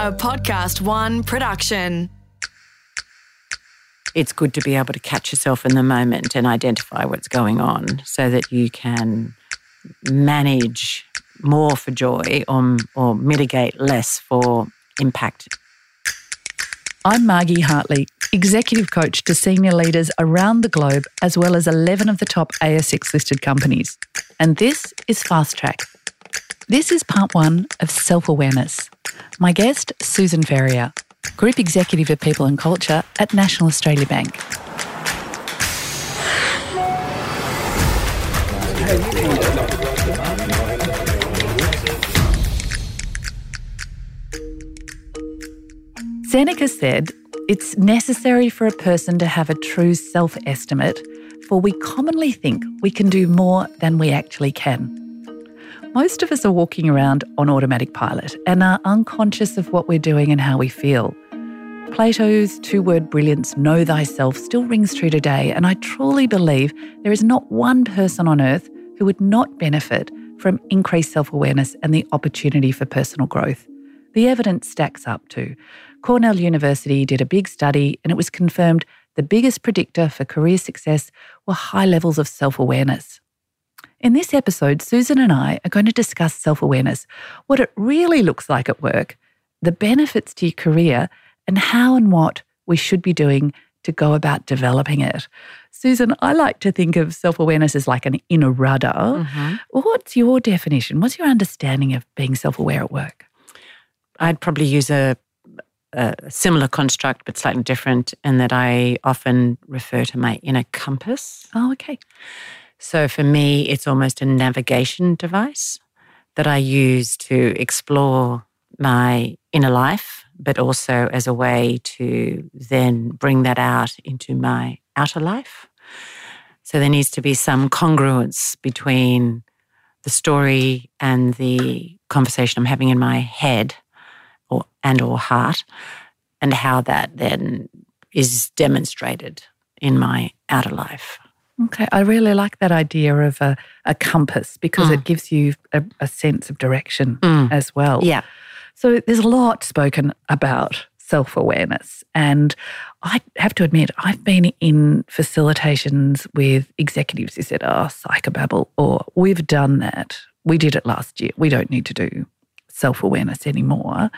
a Podcast One production. It's good to be able to catch yourself in the moment and identify what's going on so that you can manage more for joy or, or mitigate less for impact. I'm Margie Hartley, executive coach to senior leaders around the globe, as well as 11 of the top ASX listed companies. And this is Fast Track. This is part one of self awareness. My guest, Susan Ferrier, Group Executive of People and Culture at National Australia Bank. Seneca said, It's necessary for a person to have a true self estimate, for we commonly think we can do more than we actually can. Most of us are walking around on automatic pilot and are unconscious of what we're doing and how we feel. Plato's two word brilliance, know thyself, still rings true today, and I truly believe there is not one person on earth who would not benefit from increased self awareness and the opportunity for personal growth. The evidence stacks up too. Cornell University did a big study, and it was confirmed the biggest predictor for career success were high levels of self awareness. In this episode, Susan and I are going to discuss self awareness, what it really looks like at work, the benefits to your career, and how and what we should be doing to go about developing it. Susan, I like to think of self awareness as like an inner rudder. Mm-hmm. What's your definition? What's your understanding of being self aware at work? I'd probably use a, a, similar construct, but slightly different, in that I often refer to my inner compass. Oh, okay. So for me, it's almost a navigation device that I use to explore my inner life, but also as a way to then bring that out into my outer life. So there needs to be some congruence between the story and the conversation I'm having in my head or and or heart and how that then is demonstrated in my outer life. Okay, I really like that idea of a, a compass because mm. it gives you a, a sense of direction mm. as well. Yeah. So there's a lot spoken about self awareness. And I have to admit, I've been in facilitations with executives who said, oh, psychobabble, or we've done that. We did it last year. We don't need to do self awareness anymore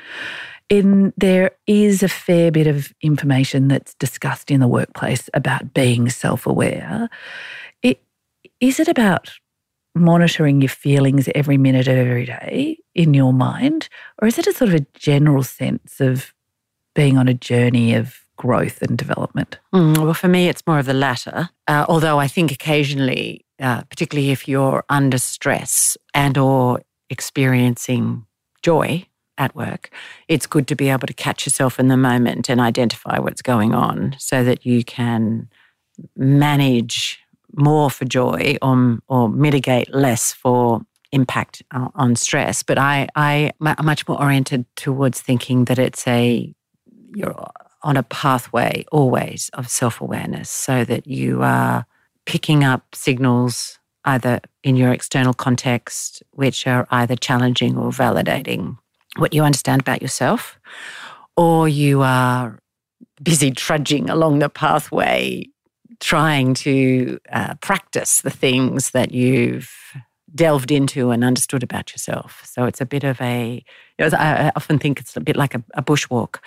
in there is a fair bit of information that's discussed in the workplace about being self-aware. It, is it about monitoring your feelings every minute of every day in your mind, or is it a sort of a general sense of being on a journey of growth and development? Mm, well, for me, it's more of the latter. Uh, although I think occasionally, uh, particularly if you're under stress and or experiencing joy, at work, it's good to be able to catch yourself in the moment and identify what's going on so that you can manage more for joy or, or mitigate less for impact uh, on stress. But I, I, am much more oriented towards thinking that it's a, you're on a pathway always of self awareness so that you are picking up signals either in your external context, which are either challenging or validating what you understand about yourself, or you are busy trudging along the pathway trying to uh, practice the things that you've delved into and understood about yourself. So it's a bit of a, you know, I often think it's a bit like a, a bushwalk,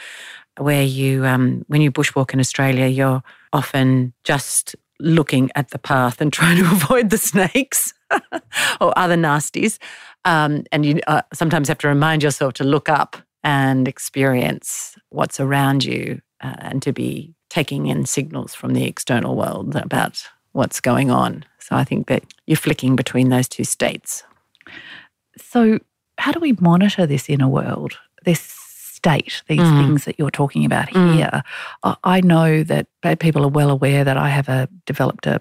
where you, um, when you bushwalk in Australia, you're often just looking at the path and trying to avoid the snakes or other nasties. Um, and you uh, sometimes have to remind yourself to look up and experience what's around you uh, and to be taking in signals from the external world about what's going on. So I think that you're flicking between those two states. So, how do we monitor this inner world, this state, these mm. things that you're talking about mm. here? I know that people are well aware that I have a, developed a,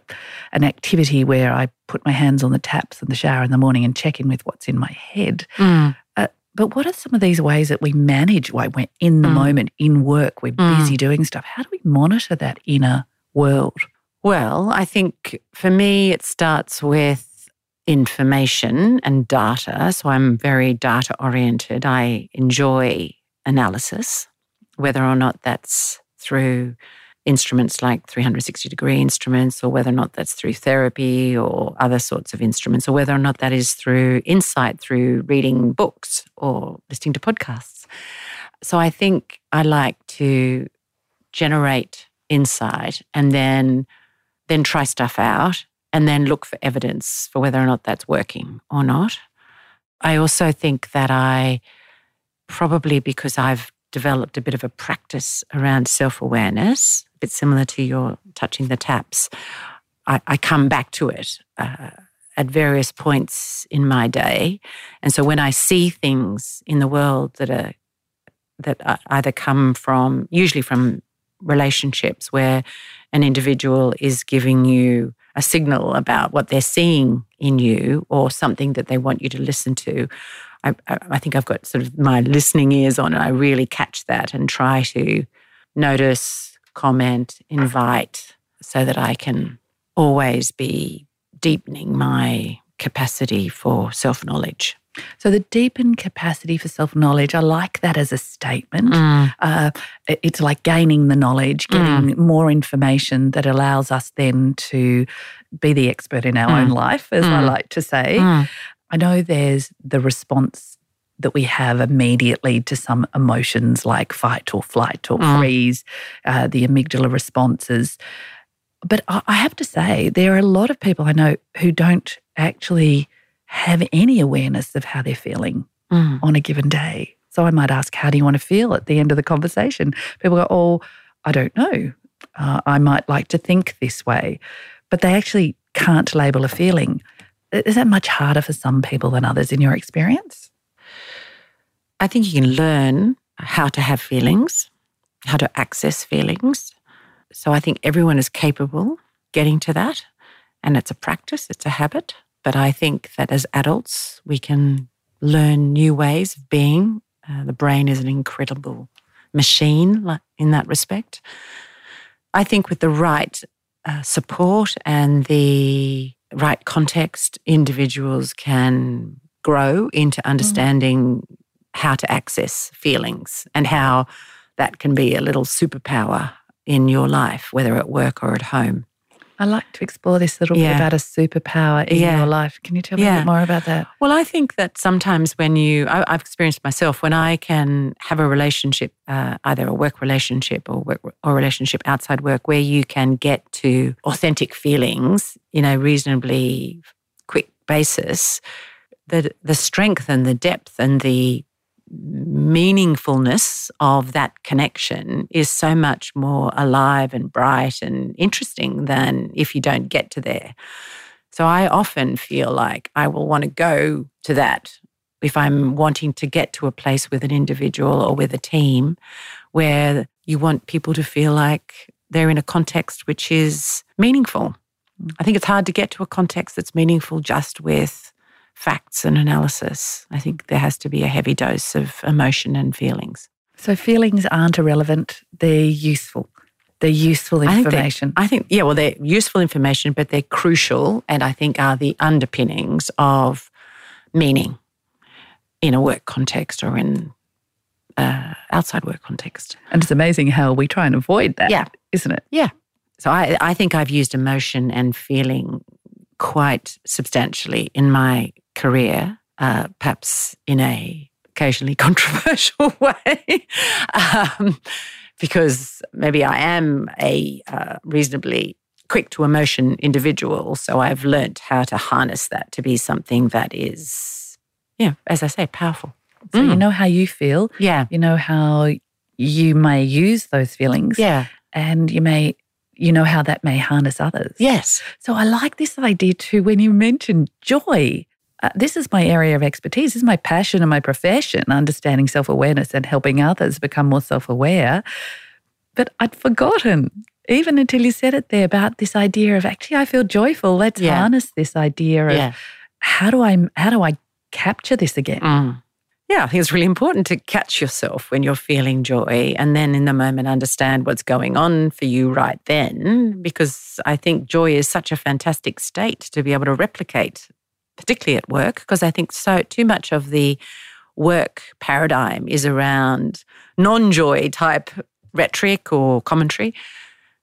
an activity where I put my hands on the taps in the shower in the morning and check in with what's in my head. Mm. Uh, but what are some of these ways that we manage while we're in the mm. moment, in work, we're mm. busy doing stuff? How do we monitor that inner world? Well, I think for me, it starts with information and data. So I'm very data oriented. I enjoy analysis, whether or not that's through instruments like 360 degree instruments, or whether or not that's through therapy or other sorts of instruments, or whether or not that is through insight, through reading books or listening to podcasts. So I think I like to generate insight and then then try stuff out and then look for evidence for whether or not that's working or not. I also think that I probably because I've developed a bit of a practice around self awareness, a bit similar to your touching the taps. I, I come back to it uh, at various points in my day. And so when I see things in the world that are that either come from, usually from relationships where an individual is giving you a signal about what they're seeing in you or something that they want you to listen to. I, I, think I've got sort of my listening ears on and I really catch that and try to notice, comment, invite so that I can always be deepening my capacity for self knowledge. So, the deepened capacity for self knowledge, I like that as a statement. Mm. Uh, it's like gaining the knowledge, getting mm. more information that allows us then to be the expert in our mm. own life, as I mm. like to say. I know there's the response that we have immediately to some emotions like fight or flight or mm. freeze, uh, the amygdala responses. But I have to say, there are a lot of people I know who don't actually have any awareness of how they're feeling mm. on a given day. So I might ask, How do you want to feel at the end of the conversation? People go, Oh, I don't know. Uh, I might like to think this way. But they actually can't label a feeling. Is that much harder for some people than others in your experience? I think you can learn how to have feelings, how to access feelings. So I think everyone is capable getting to that. And it's a practice, it's a habit. But I think that as adults, we can learn new ways of being. Uh, the brain is an incredible machine in that respect. I think with the right uh, support and the right context, individuals can grow into mm. understanding mm. how to access feelings and how that can be a little superpower in your life, whether at work or at home. I like to explore this little yeah. bit about a superpower in yeah. your life. Can you tell me yeah. a bit more about that? Well, I think that sometimes when you, I, have experienced myself, when I can have a relationship, uh, either a work relationship or work or relationship outside work, where you can get to authentic feelings in a reasonably quick basis, the the strength and the depth and the meaningfulness of that connection is so much more alive and bright and interesting than if you don't get to there. So I often feel like I will want to go to that if I'm wanting to get to a place with an individual or with a team where you want people to feel like they're in a context which is meaningful. Mm. I think it's hard to get to a context that's meaningful just with facts and analysis. I think there has to be a heavy dose of emotion and feelings. So feelings aren't irrelevant, they're useful. They're useful information. I think, I think, yeah, well, they're useful information, but they're crucial and I think are the underpinnings of meaning in a work context or in uh, outside work context. And it's amazing how we try and avoid that, yeah. isn't it? Yeah. So I, I think I've used emotion and feeling quite substantially in my career, uh, perhaps in a occasionally controversial way, um, because maybe I am a uh, reasonably quick to emotion individual. So I've learnt how to harness that to be something that is, yeah, as I say, powerful. So mm. you know how you feel. Yeah. You know how you may use those feelings. Yeah. And you may you know how that may harness others. Yes. So I like this idea too when you mentioned joy uh, this is my area of expertise. This is my passion and my profession, understanding self awareness and helping others become more self aware. But I'd forgotten, even until you said it there, about this idea of actually, I feel joyful. Let's yeah. harness this idea of yeah. how do I how do I capture this again? Mm. Yeah, I think it's really important to catch yourself when you're feeling joy and then in the moment understand what's going on for you right then, because I think joy is such a fantastic state to be able to replicate particularly at work, because I think so too much of the work paradigm is around non joy type rhetoric or commentary.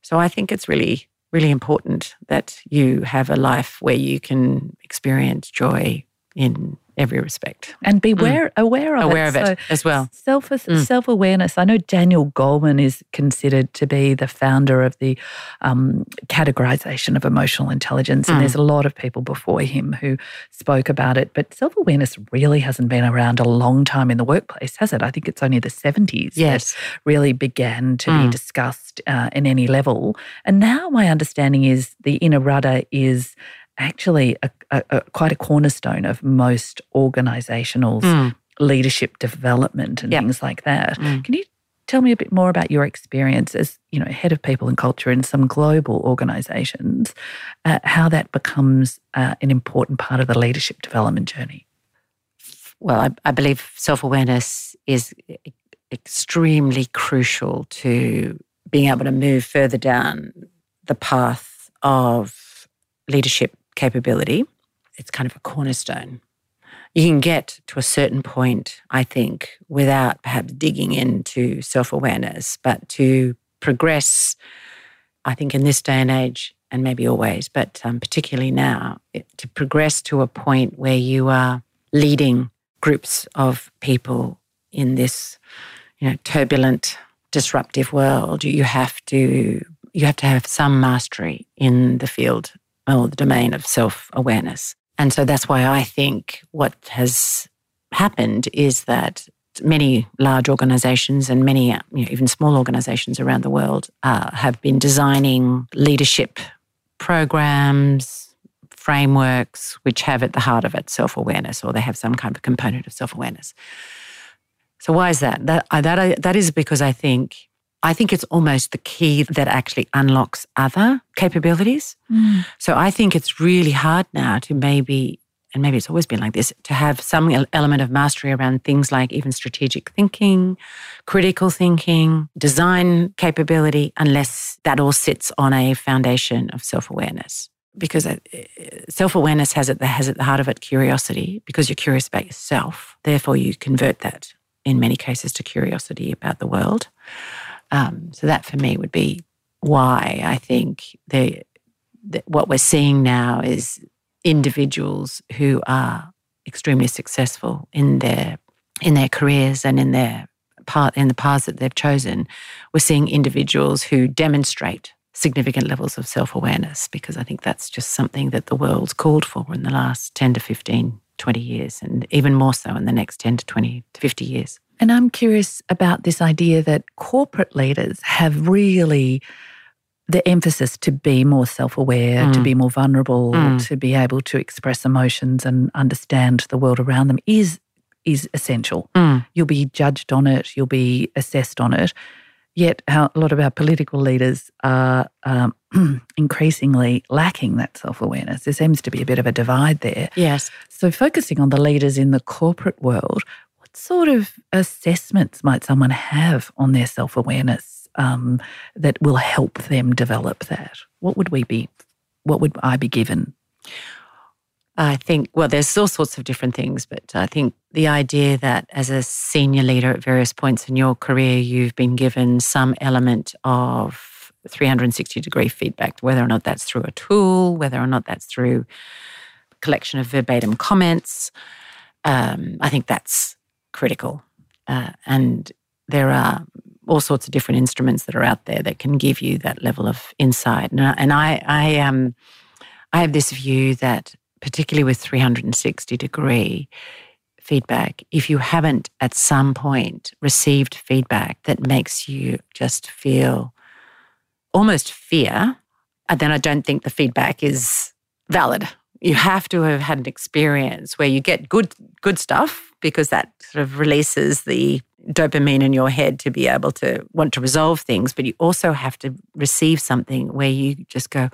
So I think it's really, really important that you have a life where you can experience joy in every respect. And be aware, mm. aware of aware it. of it so as well. Self mm. self awareness. I know Daniel Goleman is considered to be the founder of the um, categorization of emotional intelligence, and mm. there's a lot of people before him who spoke about it. But self awareness really hasn't been around a long time in the workplace, has it? I think it's only the 70s yes. that really began to be mm. discussed uh, in any level. And now my understanding is the inner rudder is actually a, a, a, quite a cornerstone of most organizational mm. leadership development and yep. things like that. Mm. Can you tell me a bit more about your experience as you know head of people and culture in some global organizations, uh, how that becomes uh, an important part of the leadership development journey? Well, I, I believe self awareness is extremely crucial to being able to move further down the path of leadership capability. It's kind of a cornerstone. You can get to a certain point, I think, without perhaps digging into self awareness, but to progress, I think, in this day and age, and maybe always, but um, particularly now, it, to progress to a point where you are leading groups of people in this, you know, turbulent, disruptive world, you have to you have to have some mastery in the field or the domain of self awareness. And so that's why I think what has happened is that many large organizations and many, you know, even small organizations around the world uh, have been designing leadership programs, frameworks, which have at the heart of it self awareness or they have some kind of component of self awareness. So, why is that? That, that? that is because I think I think it's almost the key that actually unlocks other capabilities. Mm. So I think it's really hard now to maybe, and maybe it's always been like this, to have some element of mastery around things like even strategic thinking, critical thinking, design capability, unless that all sits on a foundation of self awareness. Because self awareness has the, has at the heart of it curiosity, because you're curious about yourself. Therefore, you convert that in many cases to curiosity about the world. Um, so that for me would be why I think the, the, what we're seeing now is individuals who are extremely successful in their in their careers and in their part in the paths that they've chosen. We're seeing individuals who demonstrate significant levels of self-awareness because I think that's just something that the world's called for in the last 10 to 15, 20 years and even more so in the next 10 to 20 to 50 years. And I'm curious about this idea that corporate leaders have really the emphasis to be more self aware, mm. to be more vulnerable, mm. to be able to express emotions and understand the world around them is is essential. Mm. You'll be judged on it, you'll be assessed on it. Yet, how a lot of our political leaders are um, increasingly lacking that self awareness. There seems to be a bit of a divide there. Yes. So, focusing on the leaders in the corporate world, what sort of assessments might someone have on their self awareness um, that will help them develop that? What would we be? What would I be given? I think, well, there's all sorts of different things, but I think the idea that as a senior leader at various points in your career, you've been given some element of 360 degree feedback, whether or not that's through a tool, whether or not that's through collection of verbatim comments. Um, I think that's critical. Uh, and there are all sorts of different instruments that are out there that can give you that level of insight. And, I, and I, I, um, I have this view that, particularly with 360 degree feedback, if you haven't at some point received feedback that makes you just feel almost fear, uh, then I don't think the feedback is valid. You have to have had an experience where you get good good stuff because that sort of releases the dopamine in your head to be able to want to resolve things. But you also have to receive something where you just go,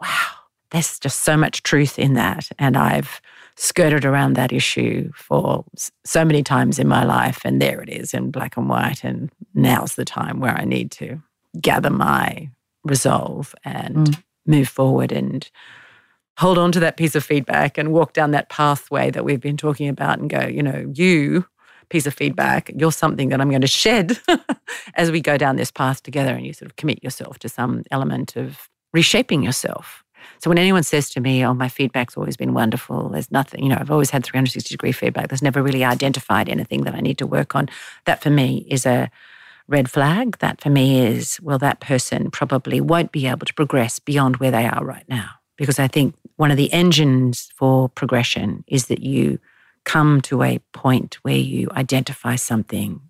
wow, there's just so much truth in that. And I've skirted around that issue for so many times in my life. And there it is in black and white. And now's the time where I need to gather my resolve and mm. move forward and hold on to that piece of feedback and walk down that pathway that we've been talking about and go, you know, you piece of feedback. You're something that I'm going to shed as we go down this path together and you sort of commit yourself to some element of reshaping yourself. So when anyone says to me, oh, my feedback's always been wonderful, there's nothing, you know, I've always had 360 degree feedback, there's never really identified anything that I need to work on. That for me is a red flag. That for me is, well, that person probably won't be able to progress beyond where they are right now. Because I think one of the engines for progression is that you come to a point where you identify something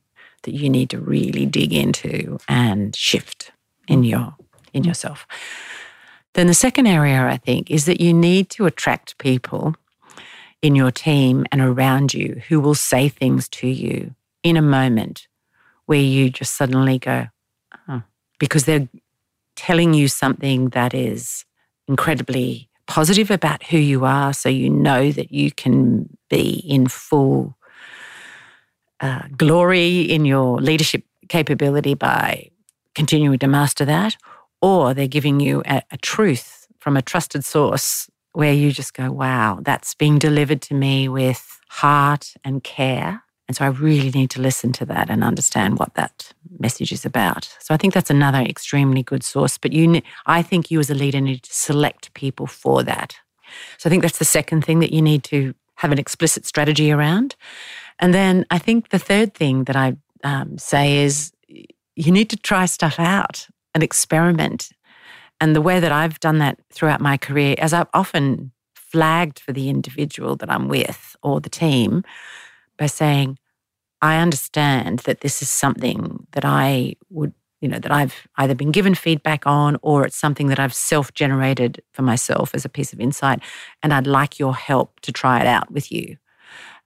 that you need to really dig into and shift in your in yourself. Then the second area I think is that you need to attract people in your team and around you who will say things to you in a moment where you just suddenly go, oh, because they're telling you something that is incredibly positive about who you are. So you know that you can be in full uh, glory in your leadership capability by continuing to master that. Or they're giving you a, a truth from a trusted source where you just go, wow, that's being delivered to me with heart and care and so I really need to listen to that and understand what that message is about. So I think that's another extremely good source. But you, I think you as a leader need to select people for that. So I think that's the second thing that you need to have an explicit strategy around. And then I think the third thing that I um, say is you need to try stuff out and experiment. And the way that I've done that throughout my career, as I've often flagged for the individual that I'm with or the team, by saying, I understand that this is something that I would, you know, that I've either been given feedback on or it's something that I've self generated for myself as a piece of insight. And I'd like your help to try it out with you.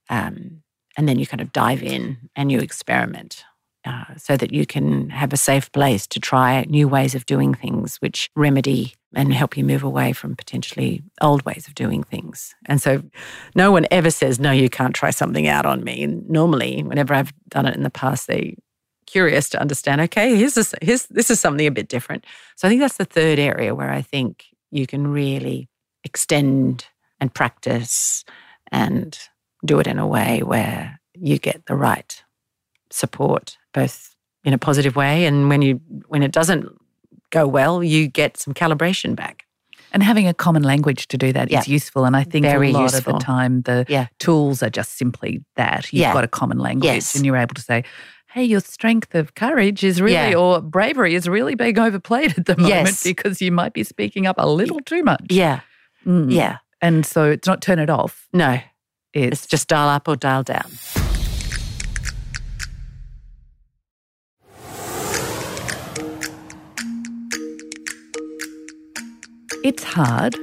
Um, and then you kind of dive in and you experiment. Uh, so that you can have a safe place to try new ways of doing things, which remedy and help you move away from potentially old ways of doing things. And so no one ever says, no, you can't try something out on me. And normally, whenever I've done it in the past, they curious to understand, okay, here's this, here's, this is something a bit different. So I think that's the third area where I think you can really extend and practice and do it in a way where you get the right support both in a positive way and when you when it doesn't go well you get some calibration back and having a common language to do that yeah. is useful. And I think Very a lot useful. of the time the yeah. tools are just simply that. You've yeah. got a common language yes. and you're able to say, hey, your strength of courage is really, yeah. or bravery is really being overplayed at the moment yes. because you might be speaking up a little too much. Yeah. Mm. Yeah. And so it's not turn it off. No. It's, it's just dial up or dial down. It's hard.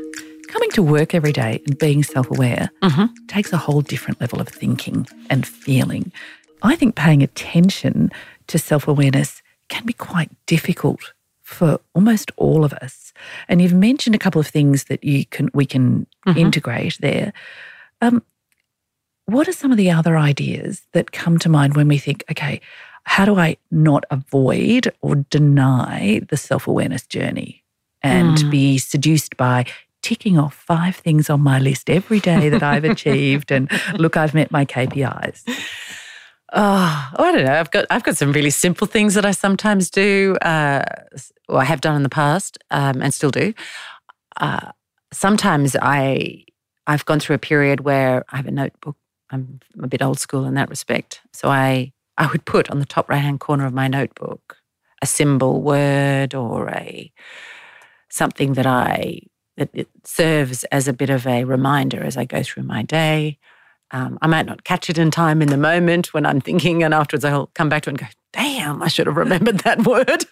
Coming to work every day and being self aware mm-hmm. takes a whole different level of thinking and feeling. I think paying attention to self awareness can be quite difficult for almost all of us. And you've mentioned a couple of things that you can we can mm-hmm. integrate there. Um, what are some of the other ideas that come to mind when we think, okay, how do I not avoid or deny the self awareness journey? And mm. be seduced by ticking off five things on my list every day that I've achieved and look, I've met my KPIs. Oh, I don't know. I've got I've got some really simple things that I sometimes do, uh, or I have done in the past, um, and still do. Uh, sometimes I I've gone through a period where I have a notebook. I'm a bit old school in that respect, so I I would put on the top right hand corner of my notebook a symbol, word, or a something that I that it serves as a bit of a reminder as I go through my day. Um, I might not catch it in time in the moment when I'm thinking, and afterwards I'll come back to it and go, "Damn, I should have remembered that word."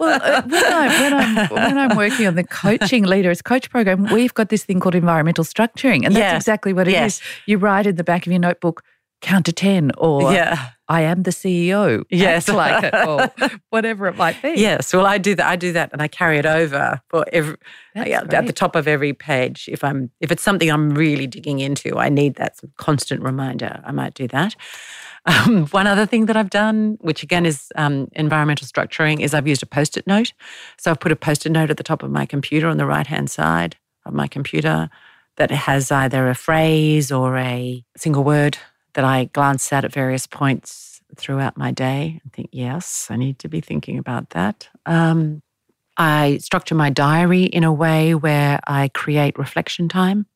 well, uh, when, I, when, I'm, when I'm working on the coaching leaders coach program, we've got this thing called environmental structuring, and that's yes. exactly what it yes. is. You write in the back of your notebook, count to 10 or yeah. I am the CEO. Yes. like it or whatever it might be. Yes. Well, I do that. I do that and I carry it over for every, at the top of every page. If I'm, if it's something I'm really digging into, I need that constant reminder. I might do that. Um, one other thing that I've done, which again is um, environmental structuring, is I've used a post it note. So I've put a post it note at the top of my computer on the right hand side of my computer that has either a phrase or a single word that I glance at at various points throughout my day and think, yes, I need to be thinking about that. Um, I structure my diary in a way where I create reflection time.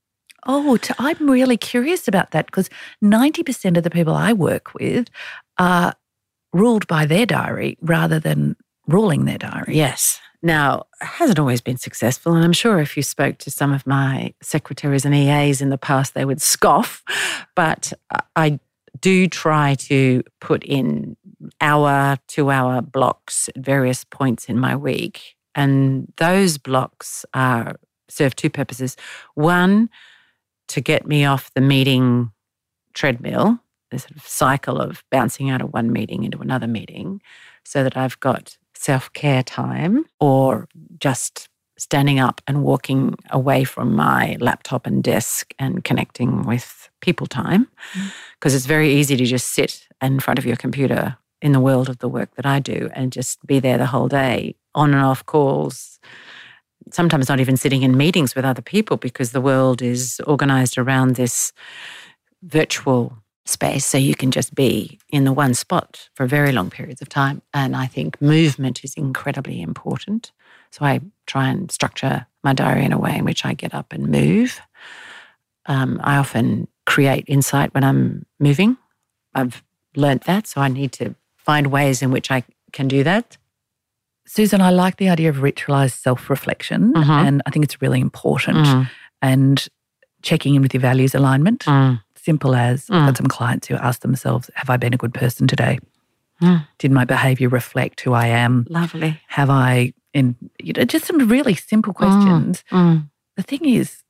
Oh, I'm really curious about that because 90% of the people I work with are ruled by their diary rather than ruling their diary. Yes. Now, it hasn't always been successful. And I'm sure if you spoke to some of my secretaries and EAs in the past, they would scoff. But I do try to put in hour, two hour blocks at various points in my week. And those blocks are serve two purposes. One, to get me off the meeting treadmill, the sort of cycle of bouncing out of one meeting into another meeting, so that I've got self care time or just standing up and walking away from my laptop and desk and connecting with people time. Because mm. it's very easy to just sit in front of your computer in the world of the work that I do and just be there the whole day, on and off calls. Sometimes not even sitting in meetings with other people because the world is organized around this virtual space. So you can just be in the one spot for very long periods of time. And I think movement is incredibly important. So I try and structure my diary in a way in which I get up and move. Um, I often create insight when I'm moving. I've learnt that. So I need to find ways in which I can do that. Susan, I like the idea of ritualized self reflection. Mm-hmm. And I think it's really important. Mm. And checking in with your values alignment. Mm simple as mm. I've got some clients who ask themselves, Have I been a good person today? Mm. Did my behavior reflect who I am? Lovely. Have I, in you know, just some really simple mm. questions. Mm. The thing is,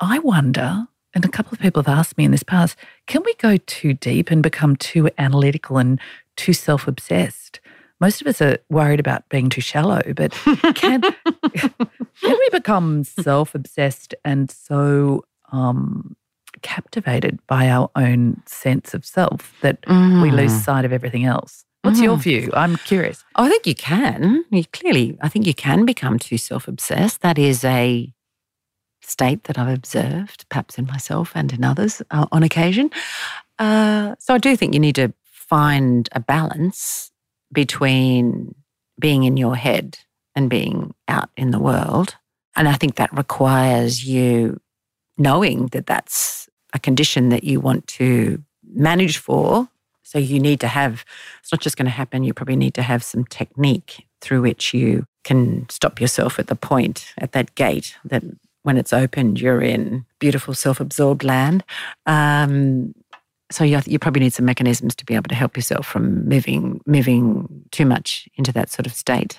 I wonder, and a couple of people have asked me in this past, can we go too deep and become too analytical and too self obsessed? Most of us are worried about being too shallow, but can, can we become self obsessed and so um, captivated by our own sense of self that mm. we lose mm. sight of everything else. What's mm. your view? I'm curious. Oh, I think you can. You clearly, I think you can become too self obsessed. That is a state that I've observed, perhaps in myself and in others uh, on occasion. Uh, so I do think you need to find a balance between being in your head and being out in the world. And I think that requires you knowing that that's a condition that you want to manage for. So you need to have, it's not just going to happen, you probably need to have some technique through which you can stop yourself at the point, at that gate that when it's opened, you're in beautiful self absorbed land. Um, so you, you probably need some mechanisms to be able to help yourself from moving moving too much into that sort of state.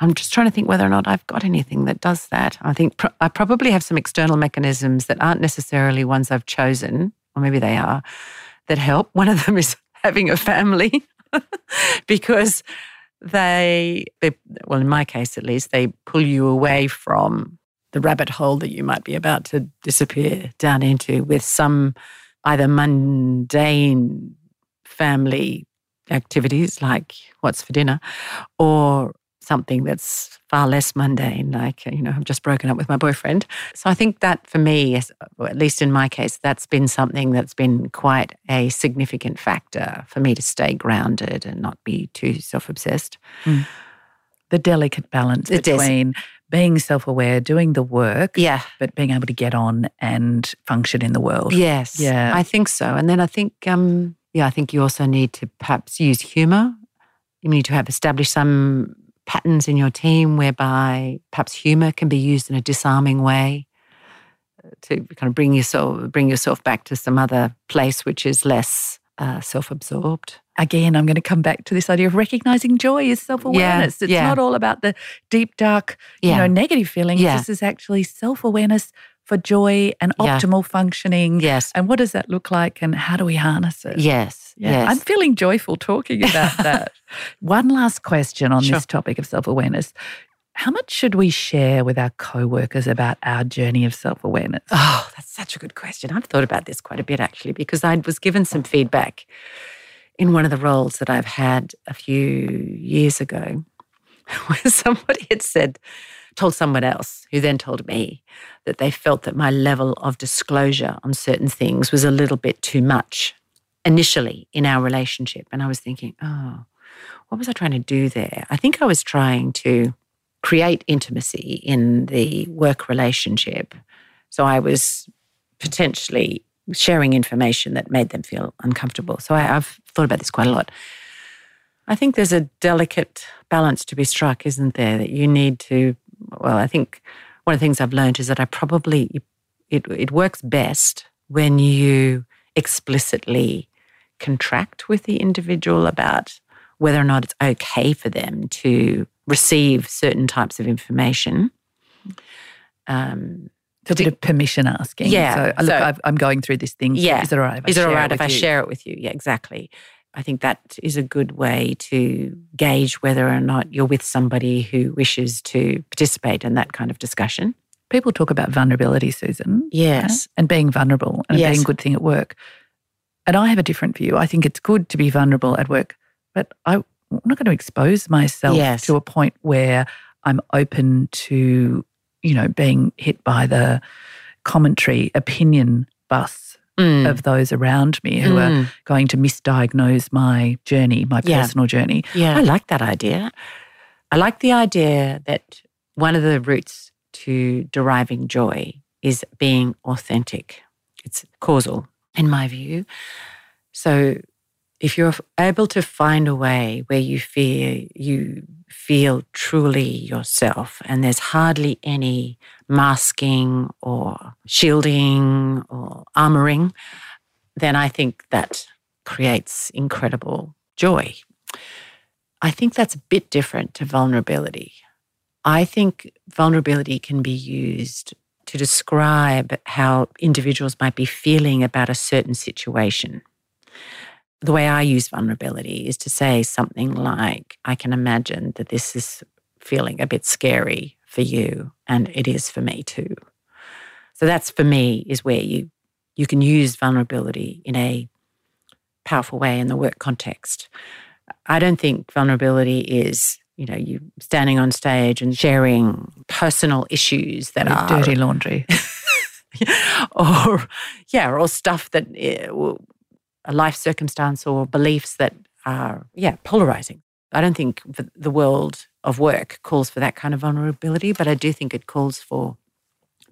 I'm just trying to think whether or not I've got anything that does that. I think I probably have some external mechanisms that aren't necessarily ones I've chosen, or maybe they are, that help. One of them is having a family because they, they, well, in my case at least, they pull you away from the rabbit hole that you might be about to disappear down into with some either mundane family activities like what's for dinner or something that's far less mundane, like, you know, I've just broken up with my boyfriend. So I think that for me, at least in my case, that's been something that's been quite a significant factor for me to stay grounded and not be too self obsessed. Mm. The delicate balance it between is. being self aware, doing the work, yeah, but being able to get on and function in the world. Yes. Yeah. I think so. And then I think, um, yeah, I think you also need to perhaps use humor. You need to have established some patterns in your team whereby perhaps humor can be used in a disarming way uh, to kind of bring yourself bring yourself back to some other place which is less uh, self-absorbed. Again, I'm going to come back to this idea of recognizing joy is self-awareness. Yeah, it's yeah. not all about the deep, dark, yeah. you know, negative feelings. This is actually self-awareness for joy and optimal functioning. Yes. And what does that look like and how do we harness it? Yes. Yeah. Yes. I'm feeling joyful talking about that. One last question on sure. this topic of self-awareness. How much should we share with our co-workers about our journey of self-awareness? Oh, that's such a good question. I've thought about this quite a bit actually because I was given some feedback in one of the roles that I've had a few years ago where somebody had said told someone else who then told me that they felt that my level of disclosure on certain things was a little bit too much. initially in our relationship. And I was thinking, oh, what was I trying to do there? I think I was trying to create intimacy in the work relationship. So I was potentially sharing information that made them feel uncomfortable. So I, have thought about this quite a lot. I think there's a delicate balance to be struck, isn't there? That you need to, well, I think one of the things I've learned is that I probably, it, it works best when you explicitly contract with the individual about whether or not it's okay for them to receive certain types of information. Um, a bit of permission asking. Yeah. So, look, so, i am going through this thing. Yeah. Is it all right if I is it all right if I share it with you? Yeah, exactly. I think that is a good way to gauge whether or not you're with somebody who wishes to participate in that kind of discussion. People talk about vulnerability, Susan. Yes. and being vulnerable and yes. being a good thing at work. And I have a different view. I think it's good to be vulnerable at work, but I'm not going to expose myself yes. to a point where I'm open to, you know, being hit by the commentary opinion bus mm. of those around me who mm. are going to misdiagnose my journey, my yeah. personal journey. Yeah. I like that idea. I like the idea that one of the routes to deriving joy is being authentic. It's causal, in my view. So if you're able to find a way where you feel you feel truly yourself and there's hardly any masking or shielding or armoring then i think that creates incredible joy. I think that's a bit different to vulnerability. I think vulnerability can be used to describe how individuals might be feeling about a certain situation the way I use vulnerability is to say something like, I can imagine that this is feeling a bit scary for you, and it is for me too. So that's for me is where you you can use vulnerability in a powerful way in the work context. I don't think vulnerability is, you know, you standing on stage and sharing personal issues that are dirty laundry. or yeah, or stuff that eh, a life circumstance or beliefs that are, yeah, polarizing. I don't think the world of work calls for that kind of vulnerability, but I do think it calls for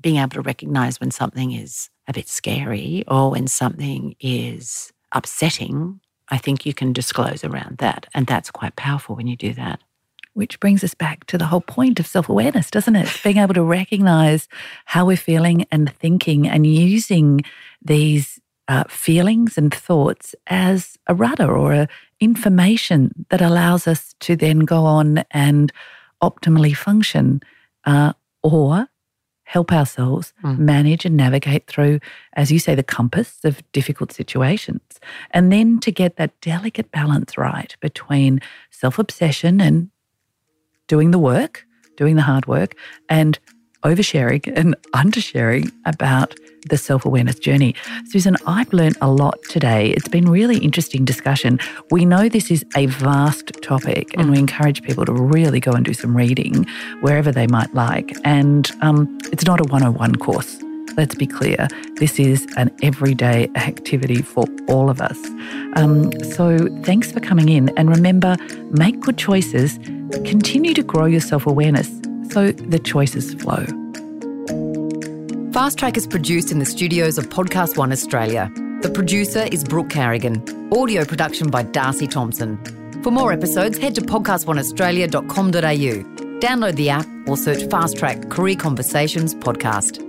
being able to recognize when something is a bit scary or when something is upsetting. I think you can disclose around that. And that's quite powerful when you do that. Which brings us back to the whole point of self awareness, doesn't it? Being able to recognize how we're feeling and thinking and using these uh, feelings and thoughts as a rudder or a information that allows us to then go on and optimally function uh, or help ourselves mm. manage and navigate through, as you say, the compass of difficult situations. And then to get that delicate balance right between self obsession and doing the work, doing the hard work, and oversharing and undersharing about the self awareness journey. Susan, I've learned a lot today. It's been really interesting discussion. We know this is a vast topic, and we mm. encourage people to really go and do some reading wherever they might like. And um, it's not a 101 course. Let's be clear, this is an everyday activity for all of us. Um, so, thanks for coming in. And remember, make good choices, continue to grow your self awareness so the choices flow. Fast Track is produced in the studios of Podcast One Australia. The producer is Brooke Carrigan. Audio production by Darcy Thompson. For more episodes, head to podcastoneaustralia.com.au. Download the app or search Fast Track Career Conversations Podcast.